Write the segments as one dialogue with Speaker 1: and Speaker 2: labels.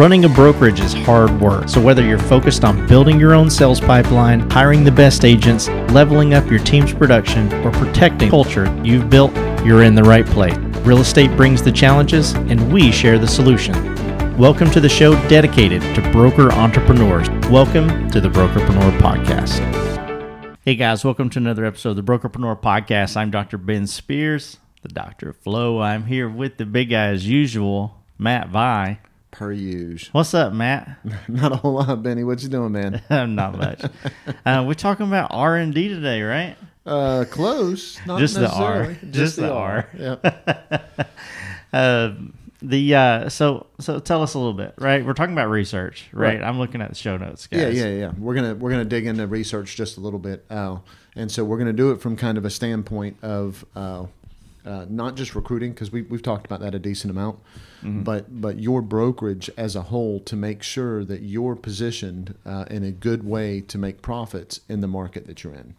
Speaker 1: Running a brokerage is hard work, so whether you're focused on building your own sales pipeline, hiring the best agents, leveling up your team's production, or protecting culture you've built, you're in the right place. Real estate brings the challenges, and we share the solution. Welcome to the show dedicated to broker entrepreneurs. Welcome to the Brokerpreneur Podcast. Hey guys, welcome to another episode of the Brokerpreneur Podcast. I'm Dr. Ben Spears, the Doctor of Flow. I'm here with the big guy as usual, Matt Vi.
Speaker 2: Per usual.
Speaker 1: What's up, Matt?
Speaker 2: Not a whole lot, Benny. What you doing, man?
Speaker 1: Not much. uh, we're talking about R and D today, right?
Speaker 2: Uh, close. Not
Speaker 1: Just the R.
Speaker 2: necessarily.
Speaker 1: Just the R.
Speaker 2: Yep.
Speaker 1: Uh, the uh, so so tell us a little bit, right? We're talking about research, right?
Speaker 2: Right.
Speaker 1: I'm looking at the show notes, guys.
Speaker 2: Yeah, yeah, yeah. We're gonna we're gonna dig into research just a little bit, uh, and so we're gonna do it from kind of a standpoint of uh, uh, not just recruiting because we we've talked about that a decent amount,
Speaker 1: Mm-hmm.
Speaker 2: but but your brokerage as a whole to make sure that you're positioned uh, in a good way to make profits in the market that you're in.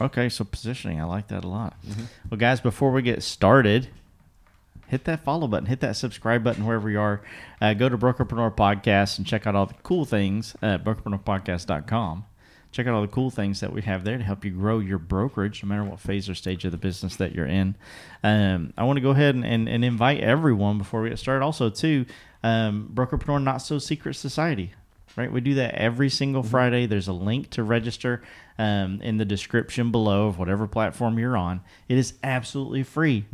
Speaker 1: Okay, so positioning, I like that a lot.
Speaker 2: Mm-hmm.
Speaker 1: Well, guys, before we get started, hit that follow button, hit that subscribe button wherever you are. Uh, go to Brokerpreneur Podcast and check out all the cool things at brokerpreneurpodcast.com. Check out all the cool things that we have there to help you grow your brokerage, no matter what phase or stage of the business that you're in. Um, I want to go ahead and, and, and invite everyone before we get started. Also, too, um, Brokerpreneur Not So Secret Society right? We do that every single Friday. There's a link to register um, in the description below of whatever platform you're on. It is absolutely free,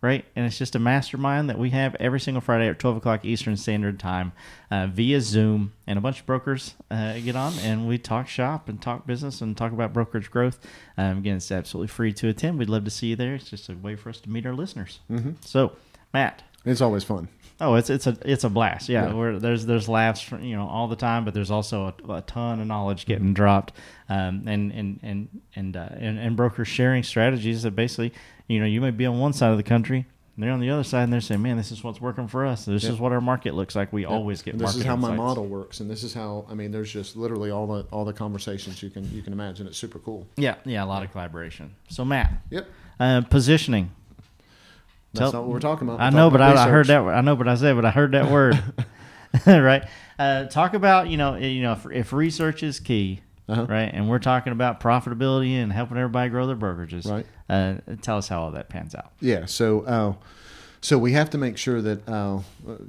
Speaker 1: right? And it's just a mastermind that we have every single Friday at 12 o'clock Eastern Standard Time uh, via Zoom. And a bunch of brokers uh, get on and we talk shop and talk business and talk about brokerage growth. Um, again, it's absolutely free to attend. We'd love to see you there. It's just a way for us to meet our listeners. So, Matt,
Speaker 2: It's always fun.
Speaker 1: Oh, it's it's a it's a blast. Yeah,
Speaker 2: Yeah.
Speaker 1: We're, there's there's laughs from, you know all the time, but there's also a, a ton of knowledge getting dropped, um, and and and and, uh, and and brokers sharing strategies that basically you know you may be on one side of the country, and they're on the other side, and they're saying, man, this is what's working for us. This
Speaker 2: Yeah.
Speaker 1: is what our market looks like. We always get
Speaker 2: And this is how my model works, and this is how I mean. There's just literally all the all the conversations you can you can imagine. It's super cool.
Speaker 1: Yeah, yeah, a lot of collaboration. So Matt,
Speaker 2: Yep,
Speaker 1: uh, positioning.
Speaker 2: That's
Speaker 1: Tell-
Speaker 2: not what we're talking about.
Speaker 1: I
Speaker 2: We're
Speaker 1: know, but I, I heard that. I know, but I said, but I heard that word. right. Uh, talk about you know you know if, if research is key,
Speaker 2: Uh-huh.
Speaker 1: right, and we're talking about profitability and helping everybody grow their brokerages.
Speaker 2: Right.
Speaker 1: Uh, tell us how all that pans out.
Speaker 2: Yeah. So, uh, so we have to make sure that uh,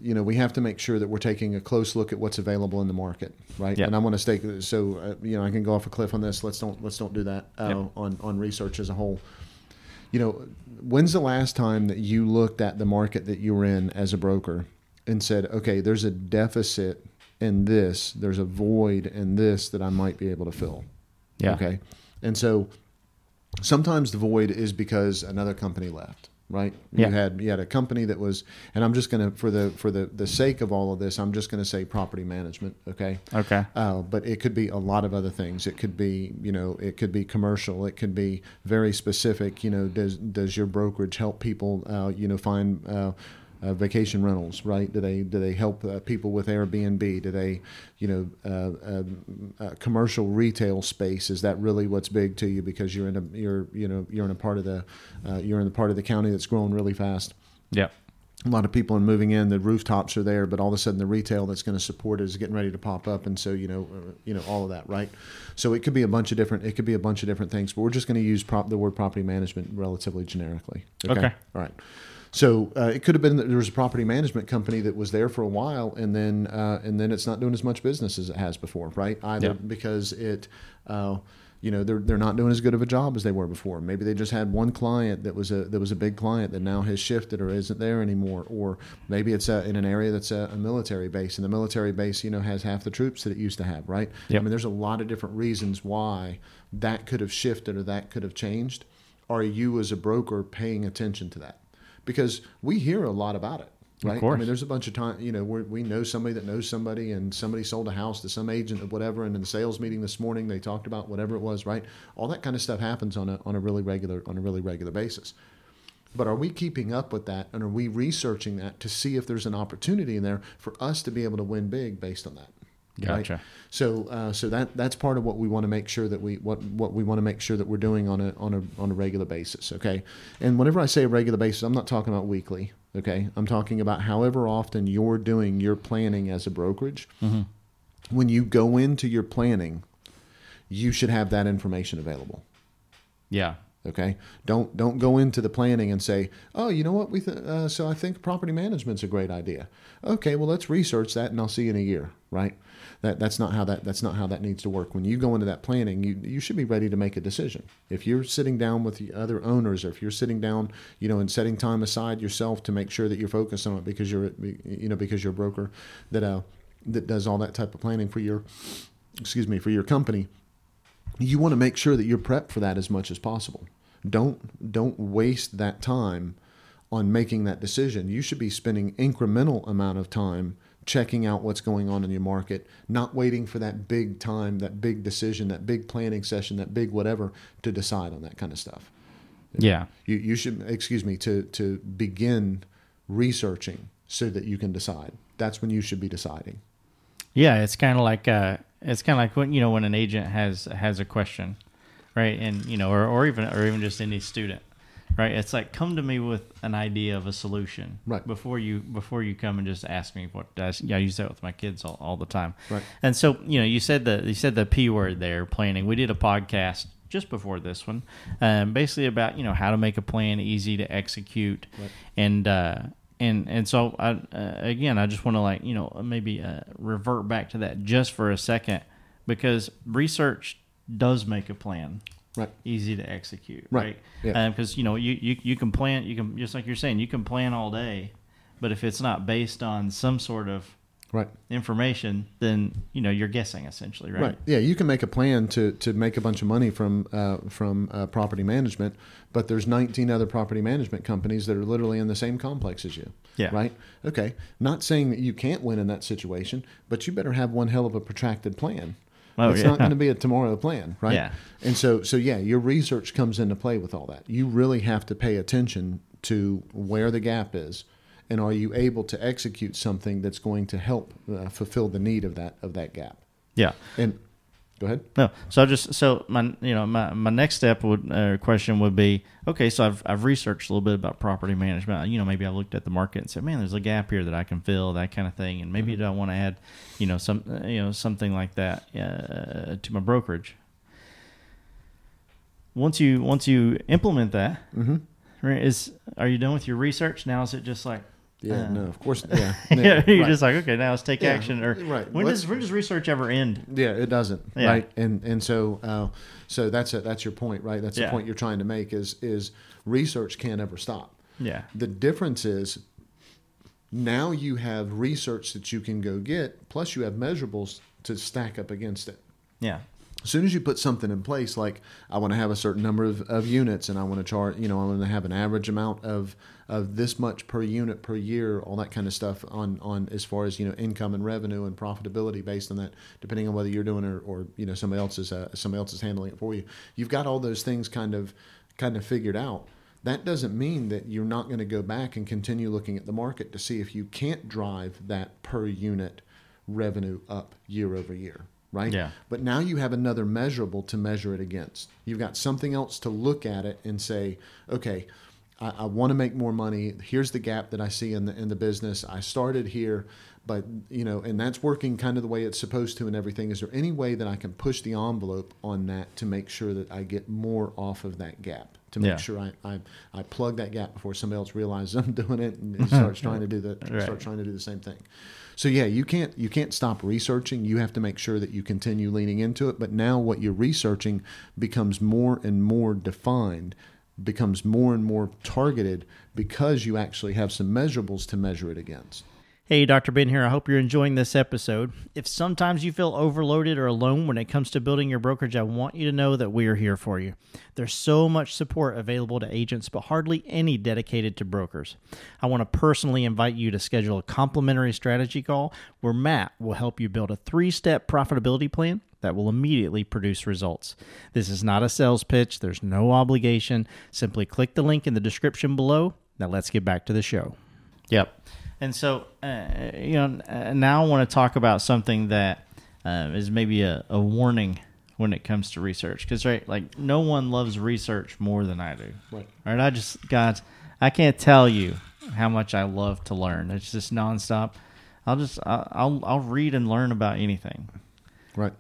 Speaker 2: you know we have to make sure that we're taking a close look at what's available in the market, right?
Speaker 1: Yep.
Speaker 2: And I want to stake. So, uh, you know, I can go off a cliff on this. Let's don't let's don't do that uh,
Speaker 1: Yep.
Speaker 2: on on research as a whole. You know, when's the last time that you looked at the market that you were in as a broker and said, okay, there's a deficit in this, there's a void in this that I might be able to fill.
Speaker 1: Yeah.
Speaker 2: Okay. And so sometimes the void is because another company left, right?
Speaker 1: Yeah.
Speaker 2: You had you had a company that was and I'm just gonna for the for the, the sake of all of this, I'm just gonna say property management, okay?
Speaker 1: Okay.
Speaker 2: Uh, but it could be a lot of other things. It could be, you know, it could be commercial. It could be very specific. You know, does does your brokerage help people, uh, you know, find uh, uh, vacation rentals? Right? Do they do they help uh, people with Airbnb? Do they, you know, uh, uh, uh, commercial retail space? Is that really what's big to you because you're in a you're you know you're in a part of the uh, you're in the part of the county that's growing really fast
Speaker 1: Yeah.
Speaker 2: a lot of people are moving in. The rooftops are there, but all of a sudden the retail that's going to support it is getting ready to pop up, and so you know, uh, you know all of that, right? So it could be a bunch of different. It could be a bunch of different things, but we're just going to use prop, the word property management relatively generically.
Speaker 1: Okay.
Speaker 2: All right. So uh, it could have been that there was a property management company that was there for a while, and then uh, and then it's not doing as much business as it has before, right? Either
Speaker 1: Yeah.
Speaker 2: because it. Uh, you know they're they're not doing as good of a job as they were before. Maybe they just had one client that was a that was a big client that now has shifted or isn't there anymore. Or maybe it's a, in an area that's a, a military base, and the military base you know has half the troops that it used to have. Right?
Speaker 1: Yep.
Speaker 2: I mean, there's a lot of different reasons why that could have shifted or that could have changed. Are you as a broker paying attention to that? Because we hear a lot about it. Right. I mean, there's a bunch of time, you know, we we know somebody that knows somebody, and somebody sold a house to some agent or whatever. And in the sales meeting this morning, they talked about whatever it was, right? All that kind of stuff happens on a on a really regular on a really regular basis. But are we keeping up with that, and are we researching that to see if there's an opportunity in there for us to be able to win big based on that? Right?
Speaker 1: Gotcha.
Speaker 2: So, uh, so that that's part of what we want to make sure that we what what we want to make sure that we're doing on a on a on a regular basis. Okay, and whenever I say a regular basis, I'm not talking about weekly. Okay, I'm talking about however often you're doing your planning as a brokerage. When you go into your planning, you should have that information available.
Speaker 1: Yeah.
Speaker 2: Okay, don't don't go into the planning and say, oh, you know what, we th- uh, so I think property management's a great idea. Okay, well let's research that, and I'll see you in a year. Right? That that's not how that that's not how that needs to work. When you go into that planning, you you should be ready to make a decision. If you're sitting down with the other owners, or if you're sitting down, you know, and setting time aside yourself to make sure that you're focused on it because you're you know because you're a broker that uh that does all that type of planning for your excuse me for your company you want to make sure that you're prepped for that as much as possible. Don't don't waste that time on making that decision. You should be spending incremental amount of time checking out what's going on in your market, not waiting for that big time, that big decision, that big planning session, that big whatever to decide on that kind of stuff.
Speaker 1: Yeah.
Speaker 2: You you should excuse me to to begin researching so that you can decide. That's when you should be deciding.
Speaker 1: Yeah, it's kind of like uh, it's kind of like when you know when an agent has has a question, right? And you know, or, or even or even just any student, right? It's like come to me with an idea of a solution,
Speaker 2: Right.
Speaker 1: Before you before you come and just ask me what does. Yeah, I use that with my kids all, all the time,
Speaker 2: Right.
Speaker 1: And so you know, you said the you said the p word there, planning. We did a podcast just before this one, um, basically about you know how to make a plan easy to execute,
Speaker 2: Right.
Speaker 1: and uh, and and so I, uh, again, I just want to like you know maybe uh, revert back to that just for a second because research does make a plan
Speaker 2: Right.
Speaker 1: easy to execute,
Speaker 2: Right.
Speaker 1: right?
Speaker 2: Yeah.
Speaker 1: Because you know you, you you can plan, you can just like you're saying, you can plan all day, but if it's not based on some sort of
Speaker 2: Right.
Speaker 1: information, then you know you're guessing essentially, right?
Speaker 2: Right. Yeah, you can make a plan to, to make a bunch of money from uh, from uh, property management, but there's 19 other property management companies that are literally in the same complex as you.
Speaker 1: Yeah.
Speaker 2: Right. Okay. Not saying that you can't win in that situation, but you better have one hell of a protracted plan.
Speaker 1: Oh,
Speaker 2: it's
Speaker 1: yeah.
Speaker 2: not going to be a tomorrow plan, right?
Speaker 1: Yeah.
Speaker 2: And so, so yeah, your research comes into play with all that. You really have to pay attention to where the gap is, and are you able to execute something that's going to help uh, fulfill the need of that of that gap?
Speaker 1: Yeah.
Speaker 2: And go ahead.
Speaker 1: No, so I just so my you know my, my next step would uh, question would be okay. So I've I've researched a little bit about property management. You know, maybe I looked at the market and said, man, there's a gap here that I can fill, that kind of thing, and maybe I want to add, you know, some uh, you know something like that uh, to my brokerage. Once you once you implement that,
Speaker 2: Mm-hmm.
Speaker 1: is are you done with your research? Now is it just like
Speaker 2: Yeah,
Speaker 1: uh,
Speaker 2: no, of course, yeah,
Speaker 1: yeah, you're
Speaker 2: right.
Speaker 1: just like okay, now let's take
Speaker 2: Yeah,
Speaker 1: action. Or
Speaker 2: right.
Speaker 1: when
Speaker 2: Let's-
Speaker 1: does when does research ever end?
Speaker 2: yeah, it doesn't,
Speaker 1: Yeah.
Speaker 2: right? And and so uh, so that's a, that's your point, right? That's
Speaker 1: Yeah.
Speaker 2: the point you're trying to make is is research can't ever stop.
Speaker 1: Yeah,
Speaker 2: The difference is now you have research that you can go get, plus you have measurables to stack up against it.
Speaker 1: yeah,
Speaker 2: As soon as you put something in place, like I want to have a certain number of, of units and I want to chart, you know, I want to have an average amount of, of this much per unit per year, all that kind of stuff on, on as far as, you know, income and revenue and profitability based on that, depending on whether you're doing it or, or you know, somebody else is, uh, somebody else is handling it for you. You've got all those things kind of, kind of figured out. That doesn't mean that you're not going to go back and continue looking at the market to see if you can't drive that per unit revenue up year over year, right?
Speaker 1: Yeah.
Speaker 2: But now you have another measurable to measure it against. You've got something else to look at it and say, okay, I, I want to make more money. Here's the gap that I see in the in the business. I started here, but you know, and that's working kind of the way it's supposed to and everything. Is there any way that I can push the envelope on that to make sure that I get more off of that gap? To make
Speaker 1: Yeah.
Speaker 2: sure I, I I plug that gap before somebody else realizes I'm doing it and starts trying to do the
Speaker 1: Right.
Speaker 2: start trying to do the same thing. So yeah, you can't you can't stop researching. You have to make sure that you continue leaning into it. But now what you're researching becomes more and more defined, becomes more and more targeted because you actually have some measurables to measure it against.
Speaker 1: Hey, Dr. Ben here. I hope you're enjoying this episode. If sometimes you feel overloaded or alone when it comes to building your brokerage, I want you to know that we are here for you. There's so much support available to agents, but hardly any dedicated to brokers. I want to personally invite you to schedule a complimentary strategy call where Matt will help you build a three step profitability plan that will immediately produce results. This is not a sales pitch, there's no obligation. Simply click the link in the description below. Now, let's get back to the show. Yep. And so, uh, you know, now I want to talk about something that uh, is maybe a, a warning when it comes to research. Because, right, like, no one loves research more than I do.
Speaker 2: Right.
Speaker 1: Right? I just, guys, I can't tell you how much I love to learn. It's just nonstop. I'll just I- I'll I'll read and learn about anything.
Speaker 2: Right.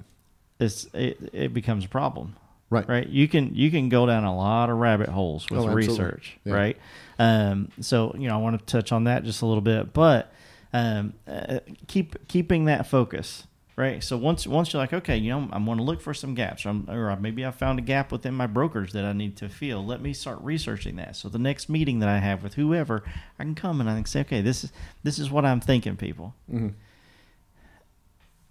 Speaker 1: It's it, it becomes a problem.
Speaker 2: Right.
Speaker 1: Right. You can you can go down a lot of rabbit holes with
Speaker 2: Oh,
Speaker 1: research.
Speaker 2: Yeah.
Speaker 1: Right. Um, so you know I want to touch on that just a little bit, but um, uh, keep keeping that focus. Right. So once once you're like, okay, you know, I'm going to look for some gaps, or, or maybe I found a gap within my brokers that I need to fill. Let me start researching that. So the next meeting that I have with whoever, I can come and I can say, okay, this is this is what I'm thinking, people.
Speaker 2: Mhm.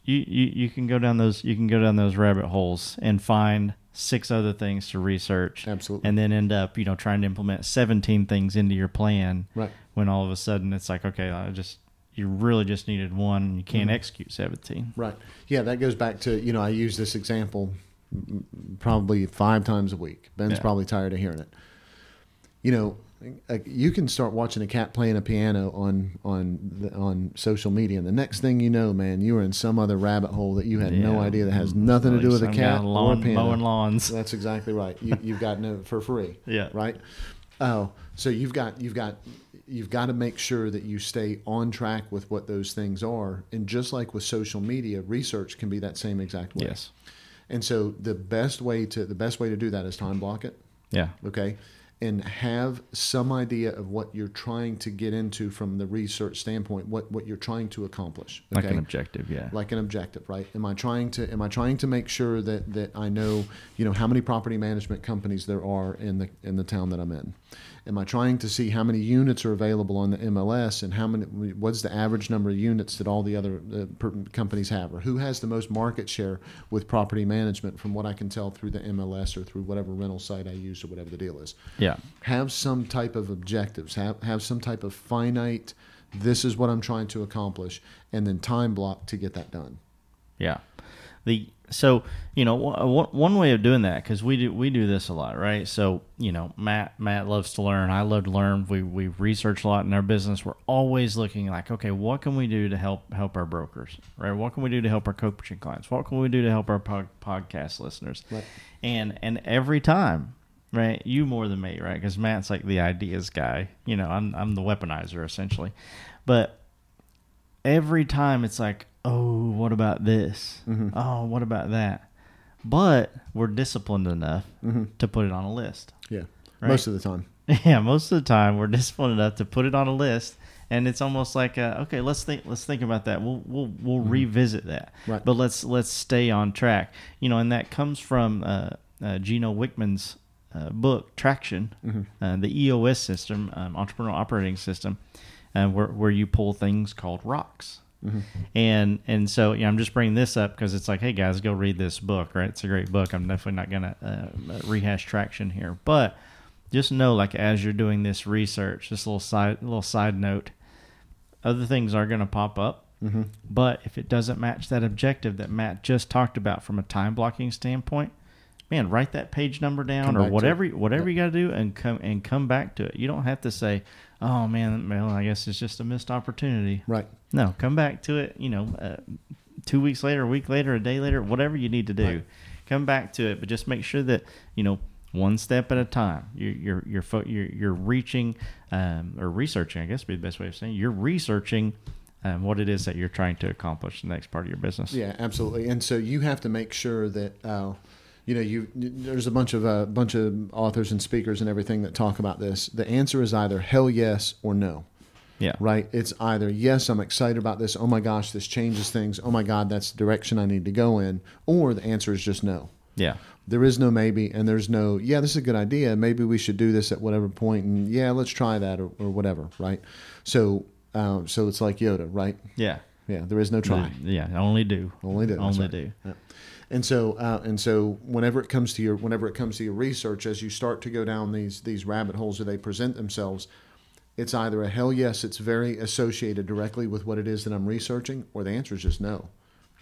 Speaker 1: You, you you can go down those you can go down those rabbit holes and find six other things to research,
Speaker 2: Absolutely.
Speaker 1: and then end up you know trying to implement 17 things into your plan.
Speaker 2: Right.
Speaker 1: When all of a sudden it's like, okay, I just you really just needed one, and you can't
Speaker 2: Mhm.
Speaker 1: execute 17.
Speaker 2: Right. Yeah, that goes back to you know I use this example probably five times a week. Ben's
Speaker 1: Yeah.
Speaker 2: probably tired of hearing it. You know, uh, you can start watching a cat playing a piano on on the, on social media, and the next thing you know, man, you are in some other rabbit hole that you had no idea that has nothing to do with a cat
Speaker 1: guy
Speaker 2: or a
Speaker 1: lawn,
Speaker 2: piano.
Speaker 1: mowing lawns.
Speaker 2: That's exactly right. You, you've got no for free.
Speaker 1: Yeah.
Speaker 2: Right. Oh, so you've got you've got you've got to make sure that you stay on track with what those things are, and just like with social media, research can be that same exact way.
Speaker 1: Yes.
Speaker 2: And so the best way to the best way to do that is time block it.
Speaker 1: Yeah.
Speaker 2: Okay. And have some idea of what you're trying to get into from the research standpoint, what, what you're trying to accomplish.
Speaker 1: Like an objective. Yeah.
Speaker 2: like an objective, right? Am I trying to am I trying to make sure that that I know you know how many property management companies there are in the in the town that I'm in? Am I trying to see how many units are available on the MLS and how many what's the average number of units that all the other uh, per, companies have, or who has the most market share with property management from what I can tell through the MLS or through whatever rental site I use or whatever the deal is?
Speaker 1: yeah.
Speaker 2: have some type of objectives have have some type of finite this is what i'm trying to accomplish and then time block to get that done
Speaker 1: Yeah. The so you know one, one way of doing that because we do we do this a lot, right? So you know Matt Matt loves to learn. I love to learn. We we research a lot in our business. We're always looking like, okay, what can we do to help help our brokers, right? What can we do to help our coaching clients? What can we do to help our pod, podcast listeners?
Speaker 2: Right.
Speaker 1: And and every time, right? You more than me, right? Because Matt's like the ideas guy. You know, I'm I'm the weaponizer essentially, but every time it's like, oh, what about this?
Speaker 2: Mhm.
Speaker 1: Oh, what about that? But we're disciplined enough
Speaker 2: Mhm.
Speaker 1: to put it on a list.
Speaker 2: yeah
Speaker 1: Right.
Speaker 2: most of the time
Speaker 1: Yeah, most of the time we're disciplined enough to put it on a list, and it's almost like, uh, okay, let's think, let's think about that. We'll we'll we'll revisit that,
Speaker 2: Right.
Speaker 1: but let's let's stay on track. You know, and that comes from uh, uh, Gino Wickman's uh, book Traction, uh, the EOS system, um, Entrepreneurial Operating System, uh, where where you pull things called rocks. And and so you know, I'm just bringing this up because it's like, hey guys, go read this book, right? It's a great book. I'm definitely not gonna uh, rehash traction here, but just know, like as you're doing this research, this little side little side note, other things are gonna pop up.
Speaker 2: mm-hmm.
Speaker 1: But if it doesn't match that objective that Matt just talked about from a time blocking standpoint, man, write that page number down
Speaker 2: Come
Speaker 1: or whatever whatever
Speaker 2: Yep.
Speaker 1: you got to do and come and come back to it. You don't have to say, "Oh man, well, I guess it's just a missed opportunity."
Speaker 2: right
Speaker 1: No, come back to it. You know, uh, two weeks later, a week later, a day later, whatever you need to do,
Speaker 2: Right.
Speaker 1: come back to it. But just make sure that you know one step at a time. You're you're you're fo- you're, you're reaching um, or researching. I guess would be the best way of saying it. you're researching um, what it is that you're trying to accomplish in the next part of your business.
Speaker 2: yeah absolutely and so you have to make sure that uh, you know you there's a bunch of uh, bunch of authors and speakers and everything that talk about this the answer is either hell yes or no
Speaker 1: yeah,
Speaker 2: right? It's either yes, I'm excited about this. Oh my gosh, this changes things. Oh my God, that's the direction I need to go in. Or the answer is just no.
Speaker 1: yeah,
Speaker 2: There is no maybe, and there's no yeah, this is a good idea. Maybe we should do this at whatever point, and yeah, let's try that or, or whatever, right? So, um, so it's like Yoda, right?
Speaker 1: yeah,
Speaker 2: Yeah, there is no try.
Speaker 1: yeah. Only do,
Speaker 2: Only do.
Speaker 1: only
Speaker 2: right.
Speaker 1: do.
Speaker 2: Yeah. And so, uh, and so, whenever it comes to your, whenever it comes to your research, as you start to go down these these rabbit holes, or they present themselves, it's either a hell yes, it's very associated directly with what it is that I'm researching, or the answer is just no.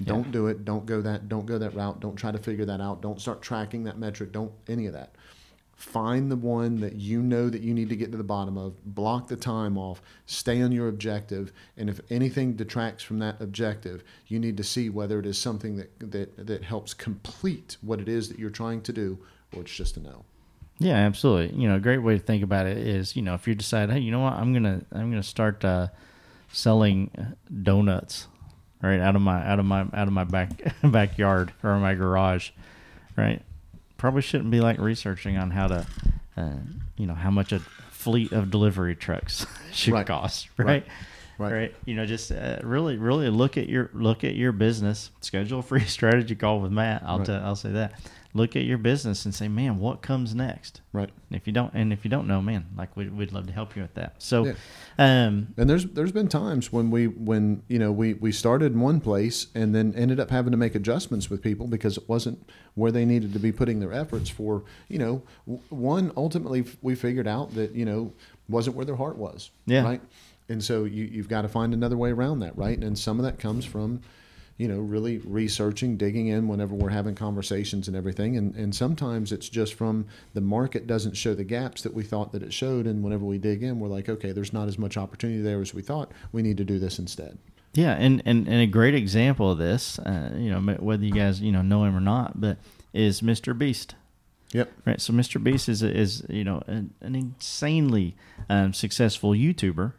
Speaker 2: Don't do it. Don't go that. Don't go that route. Don't try to figure that out. Don't start tracking that metric. Don't any of that. Find the one that you know that you need to get to the bottom of. Block the time off. Stay on your objective. And if anything detracts from that objective, you need to see whether it is something that that that helps complete what it is that you're trying to do, or it's just a no.
Speaker 1: Yeah, absolutely. You know, a great way to think about it is, you know, if you decide, hey, you know what, I'm gonna I'm gonna start uh, selling donuts, right out of my out of my out of my back backyard or my garage, right? Probably shouldn't be like researching on how to, uh, you know, how much a fleet of delivery trucks should
Speaker 2: Right.
Speaker 1: cost,
Speaker 2: Right.
Speaker 1: right?
Speaker 2: Right.
Speaker 1: Right. You know, just uh, really, really look at your look at your business. Schedule a free strategy call with Matt. I'll
Speaker 2: Right.
Speaker 1: tell I'll say that. Look at your business and say, man, what comes next?
Speaker 2: Right.
Speaker 1: And if you don't, and if you don't know, man, like we'd, we'd love to help you with that. So,
Speaker 2: Yeah.
Speaker 1: um,
Speaker 2: And there's there's been times when we when you know we we started in one place and then ended up having to make adjustments with people because it wasn't where they needed to be putting their efforts for you know w- one ultimately we figured out that you know wasn't where their heart was
Speaker 1: Yeah.
Speaker 2: right and so you you've got to find another way around that right and some of that comes from you know really researching digging in whenever we're having conversations and everything and and sometimes it's just from the market doesn't show the gaps that we thought that it showed and whenever we dig in we're like okay there's not as much opportunity there as we thought we need to do this instead
Speaker 1: yeah, and, and, and a great example of this, uh, you know, whether you guys you know know him or not, but is Mr. Beast.
Speaker 2: yep
Speaker 1: Right. So Mr. Beast is is you know an, an insanely um, successful YouTuber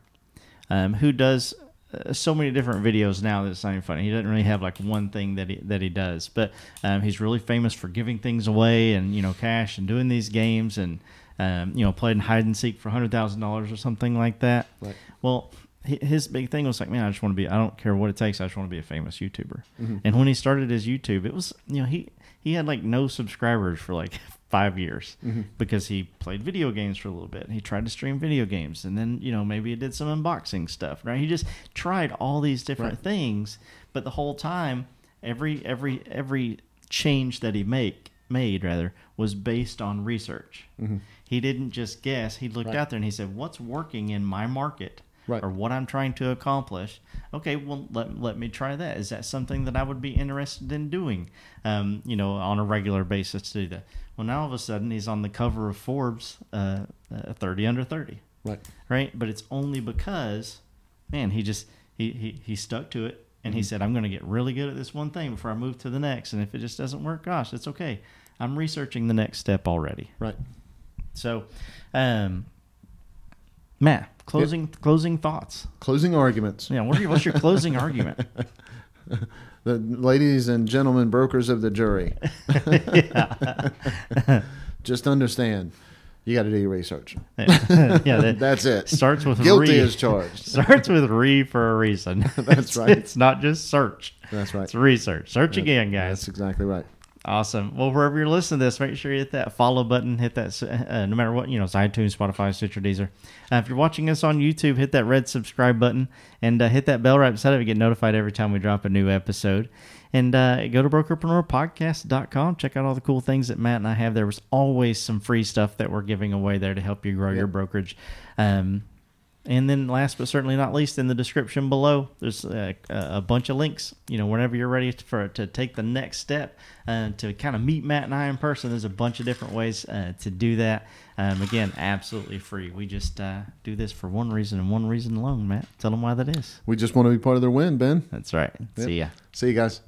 Speaker 1: um, who does uh, so many different videos now that it's not even funny. He doesn't really have like one thing that he that he does, but um, he's really famous for giving things away and you know cash and doing these games and um, you know playing hide and seek for hundred thousand dollars or something like that.
Speaker 2: Right.
Speaker 1: Well. His big thing was like, man, I just want to be. I don't care what it takes. I just want to be a famous YouTuber.
Speaker 2: Mm-hmm.
Speaker 1: And when he started his YouTube, it was you know he he had like no subscribers for like five years
Speaker 2: Mm-hmm.
Speaker 1: because he played video games for a little bit. He tried to stream video games, and then you know maybe he did some unboxing stuff. Right? He just tried all these different
Speaker 2: Right.
Speaker 1: things, but the whole time, every every every change that he make made rather was based on research. He didn't just guess. He looked
Speaker 2: Mm-hmm. Right.
Speaker 1: out there and he said, "What's working in my market?"
Speaker 2: Right.
Speaker 1: or what I'm trying to accomplish. Okay, well let let me try that. Is that something that I would be interested in doing? Um, you know, on a regular basis to do that. Well, now all of a sudden he's on the cover of Forbes, uh, uh, thirty under thirty,
Speaker 2: right
Speaker 1: right? But it's only because, man, he just he he, he stuck to it. And he said, "I'm going to get really good at this one thing before I move to the next. And if it just doesn't work, gosh, it's okay. I'm researching the next step already."
Speaker 2: right
Speaker 1: So, um, Matt, closing closing thoughts.
Speaker 2: closing arguments
Speaker 1: Yeah, what are your, what's your closing argument?
Speaker 2: the ladies and gentlemen brokers of the jury just understand you got to do your research
Speaker 1: yeah, that
Speaker 2: that's it
Speaker 1: starts with
Speaker 2: guilty
Speaker 1: re,
Speaker 2: is charged
Speaker 1: starts with re for a reason.
Speaker 2: That's
Speaker 1: It's-
Speaker 2: right.
Speaker 1: It's not just search.
Speaker 2: that's right
Speaker 1: It's research. Search again, guys.
Speaker 2: that's exactly right
Speaker 1: Awesome. Well, wherever you're listening to this, make sure you hit that follow button. Hit that, uh, no matter what, you know, it's iTunes, Spotify, Stitcher, Deezer. Uh, if you're watching us on YouTube, hit that red subscribe button and uh, hit that bell right beside it to get notified every time we drop a new episode. And uh, go to brokerpreneurpodcast.com. Check out all the cool things that Matt and I have. There was always some free stuff that we're giving away there to help you grow your brokerage. Um, and then, last but certainly not least, in the description below, there's a, a bunch of links. You know, whenever you're ready for to take the next step uh, to kind of meet Matt and I in person, there's a bunch of different ways uh, to do that. Um, again, absolutely free. We just uh, do this for one reason and one reason alone. Matt, tell them why that is.
Speaker 2: we just want to be part of their win ben
Speaker 1: That's right.
Speaker 2: Yep.
Speaker 1: See ya.
Speaker 2: see you guys